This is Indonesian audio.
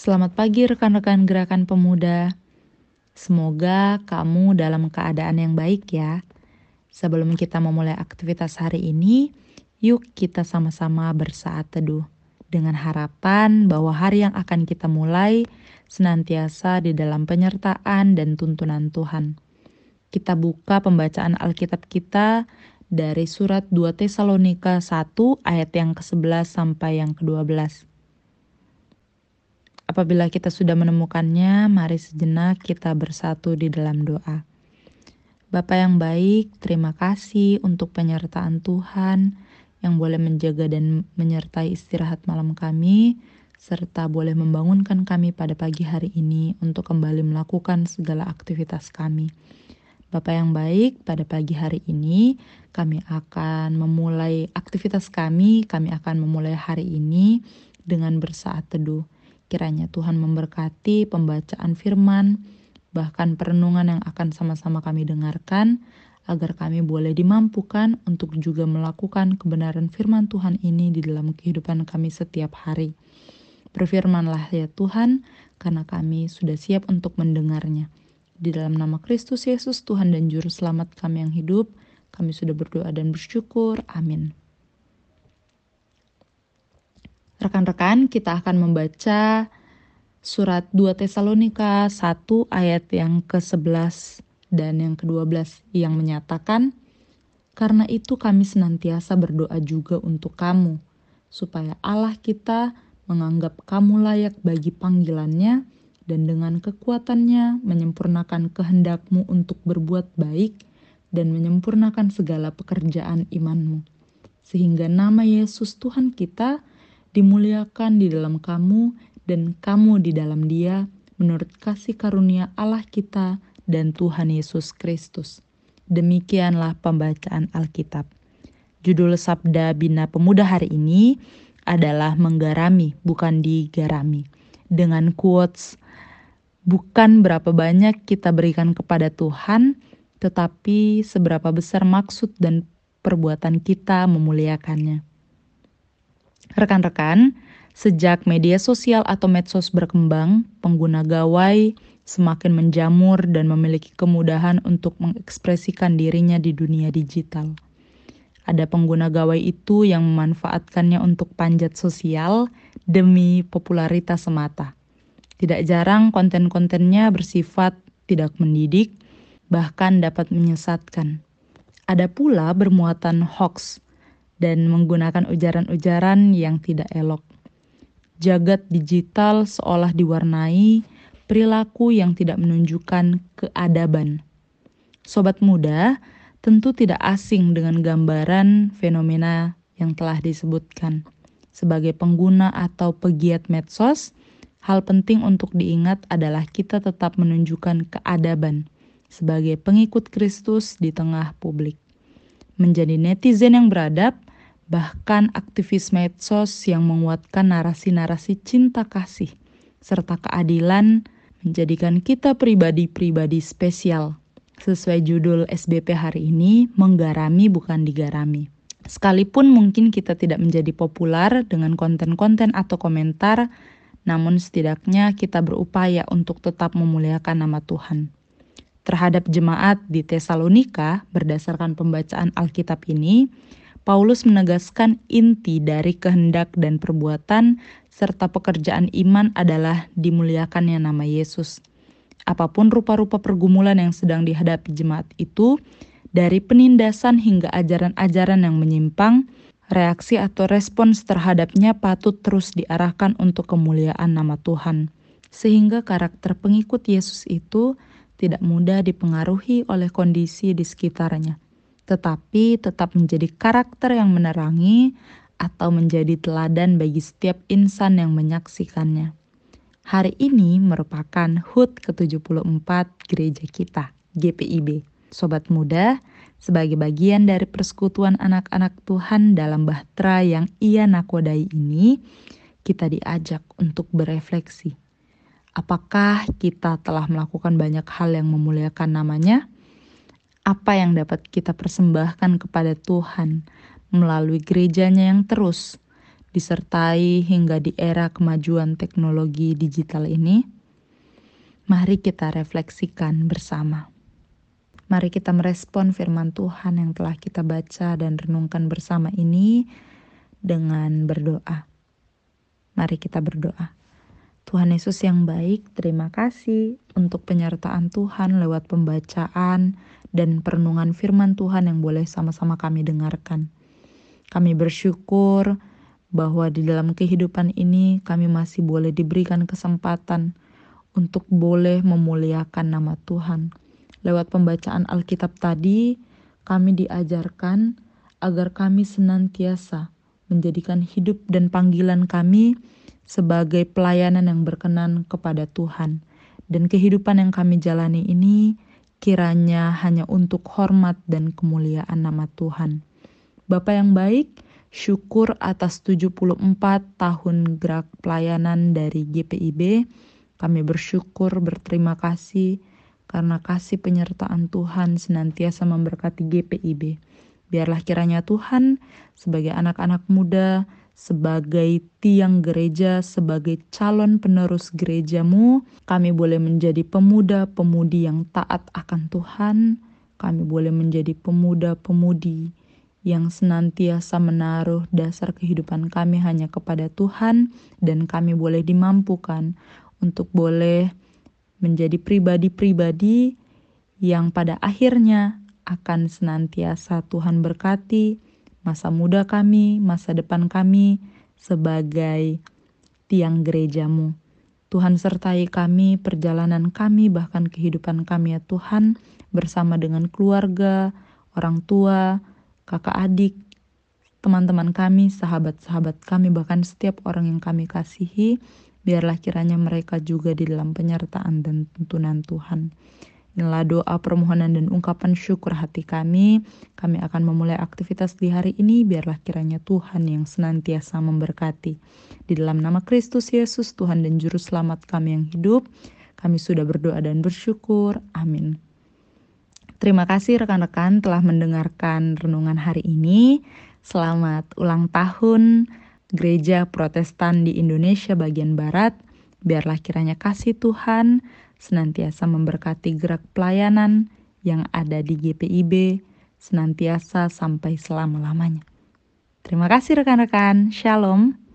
Selamat pagi rekan-rekan gerakan pemuda. Semoga kamu dalam keadaan yang baik ya. Sebelum kita memulai aktivitas hari ini, yuk kita sama-sama bersaat teduh dengan harapan bahwa hari yang akan kita mulai senantiasa di dalam penyertaan dan tuntunan Tuhan. Kita buka pembacaan Alkitab kita dari surat 2 Tesalonika 1 ayat yang ke-11 sampai yang ke-12. Apabila kita sudah menemukannya, mari sejenak kita bersatu di dalam doa. Bapa yang baik, terima kasih untuk penyertaan Tuhan yang boleh menjaga dan menyertai istirahat malam kami, serta boleh membangunkan kami pada pagi hari ini untuk kembali melakukan segala aktivitas kami. Bapak yang baik, pada pagi hari ini kami akan memulai aktivitas kami, kami akan memulai hari ini dengan bersaat teduh. Kiranya Tuhan memberkati pembacaan firman, bahkan perenungan yang akan sama-sama kami dengarkan, agar kami boleh dimampukan untuk juga melakukan kebenaran firman Tuhan ini di dalam kehidupan kami setiap hari. Berfirmanlah ya Tuhan, karena kami sudah siap untuk mendengarnya. Di dalam nama Kristus Yesus, Tuhan dan Juru Selamat kami yang hidup, kami sudah berdoa dan bersyukur. Amin. Rekan-rekan, kita akan membaca surat 2 Tesalonika 1 ayat yang ke-11 dan yang ke-12 yang menyatakan, Karena itu kami senantiasa berdoa juga untuk kamu, supaya Allah kita menganggap kamu layak bagi panggilannya dan dengan kekuatannya menyempurnakan kehendakmu untuk berbuat baik dan menyempurnakan segala pekerjaan imanmu. Sehingga nama Yesus Tuhan kita dimuliakan di dalam kamu dan kamu di dalam dia menurut kasih karunia Allah kita dan Tuhan Yesus Kristus. Demikianlah pembacaan Alkitab. Judul Sabda Bina Pemuda hari ini adalah menggarami, bukan digarami. Dengan quotes, bukan berapa banyak kita berikan kepada Tuhan, tetapi seberapa besar maksud dan perbuatan kita memuliakannya. Rekan-rekan, sejak media sosial atau medsos berkembang, pengguna gawai semakin menjamur dan memiliki kemudahan untuk mengekspresikan dirinya di dunia digital. Ada pengguna gawai itu yang memanfaatkannya untuk panjat sosial demi popularitas semata. Tidak jarang konten-kontennya bersifat tidak mendidik, bahkan dapat menyesatkan. Ada pula bermuatan hoax, dan menggunakan ujaran-ujaran yang tidak elok. Jagat digital seolah diwarnai perilaku yang tidak menunjukkan keadaban. Sobat muda tentu tidak asing dengan gambaran fenomena yang telah disebutkan. Sebagai pengguna atau pegiat medsos, hal penting untuk diingat adalah kita tetap menunjukkan keadaban sebagai pengikut Kristus di tengah publik. Menjadi netizen yang beradab bahkan aktivis medsos yang menguatkan narasi-narasi cinta kasih serta keadilan menjadikan kita pribadi-pribadi spesial. Sesuai judul SBP hari ini, menggarami bukan digarami. Sekalipun mungkin kita tidak menjadi populer dengan konten-konten atau komentar, namun setidaknya kita berupaya untuk tetap memuliakan nama Tuhan. Terhadap jemaat di Tesalonika, berdasarkan pembacaan Alkitab ini, Paulus menegaskan inti dari kehendak dan perbuatan serta pekerjaan iman adalah dimuliakannya nama Yesus. Apa pun rupa-rupa pergumulan yang sedang dihadapi jemaat itu, dari penindasan hingga ajaran-ajaran yang menyimpang, reaksi atau respons terhadapnya patut terus diarahkan untuk kemuliaan nama Tuhan. Sehingga karakter pengikut Yesus itu tidak mudah dipengaruhi oleh kondisi di sekitarnya tetapi tetap menjadi karakter yang menerangi atau menjadi teladan bagi setiap insan yang menyaksikannya. Hari ini merupakan HUT ke-74 gereja kita, GPIB. Sobat muda, sebagai bagian dari persekutuan anak-anak Tuhan dalam bahtera yang ia nakodai ini, kita diajak untuk berefleksi. Apakah kita telah melakukan banyak hal yang memuliakan namanya? Apa yang dapat kita persembahkan kepada Tuhan melalui gerejanya yang terus disertai hingga di era kemajuan teknologi digital ini, mari kita refleksikan bersama. Mari kita merespon firman Tuhan yang telah kita baca dan renungkan bersama ini dengan berdoa. Mari kita berdoa. Tuhan Yesus yang baik, terima kasih untuk penyertaan Tuhan lewat pembacaan dan perenungan firman Tuhan yang boleh sama-sama kami dengarkan. Kami bersyukur bahwa di dalam kehidupan ini kami masih boleh diberikan kesempatan untuk boleh memuliakan nama Tuhan. Lewat pembacaan Alkitab tadi, kami diajarkan agar kami senantiasa menjadikan hidup dan panggilan kami sebagai pelayanan yang berkenan kepada Tuhan. Dan kehidupan yang kami jalani ini kiranya hanya untuk hormat dan kemuliaan nama Tuhan. Bapak yang baik, syukur atas 74 tahun gerak pelayanan dari GPIB. Kami bersyukur, berterima kasih karena kasih penyertaan Tuhan senantiasa memberkati GPIB. Biarlah kiranya Tuhan sebagai anak-anak muda sebagai tiang gereja, sebagai calon penerus gerejamu, kami boleh menjadi pemuda-pemudi yang taat akan Tuhan, kami boleh menjadi pemuda-pemudi yang senantiasa menaruh dasar kehidupan kami hanya kepada Tuhan, dan kami boleh dimampukan untuk boleh menjadi pribadi-pribadi yang pada akhirnya akan senantiasa Tuhan berkati, masa muda kami, masa depan kami sebagai tiang gerejamu. Tuhan sertai kami, perjalanan kami, bahkan kehidupan kami ya Tuhan, bersama dengan keluarga, orang tua, kakak adik, teman-teman kami, sahabat-sahabat kami, bahkan setiap orang yang kami kasihi, biarlah kiranya mereka juga di dalam penyertaan dan tuntunan Tuhan. Inilah doa permohonan dan ungkapan syukur hati kami. Kami akan memulai aktivitas di hari ini. Biarlah kiranya Tuhan yang senantiasa memberkati. Di dalam nama Kristus Yesus, Tuhan dan Juru Selamat kami yang hidup, kami sudah berdoa dan bersyukur. Amin. Terima kasih rekan-rekan telah mendengarkan renungan hari ini. Selamat ulang tahun Gereja Protestan di Indonesia bagian Barat. Biarlah kiranya kasih Tuhan senantiasa memberkati gerak pelayanan yang ada di GPIB senantiasa sampai selama-lamanya. Terima kasih rekan-rekan. Shalom.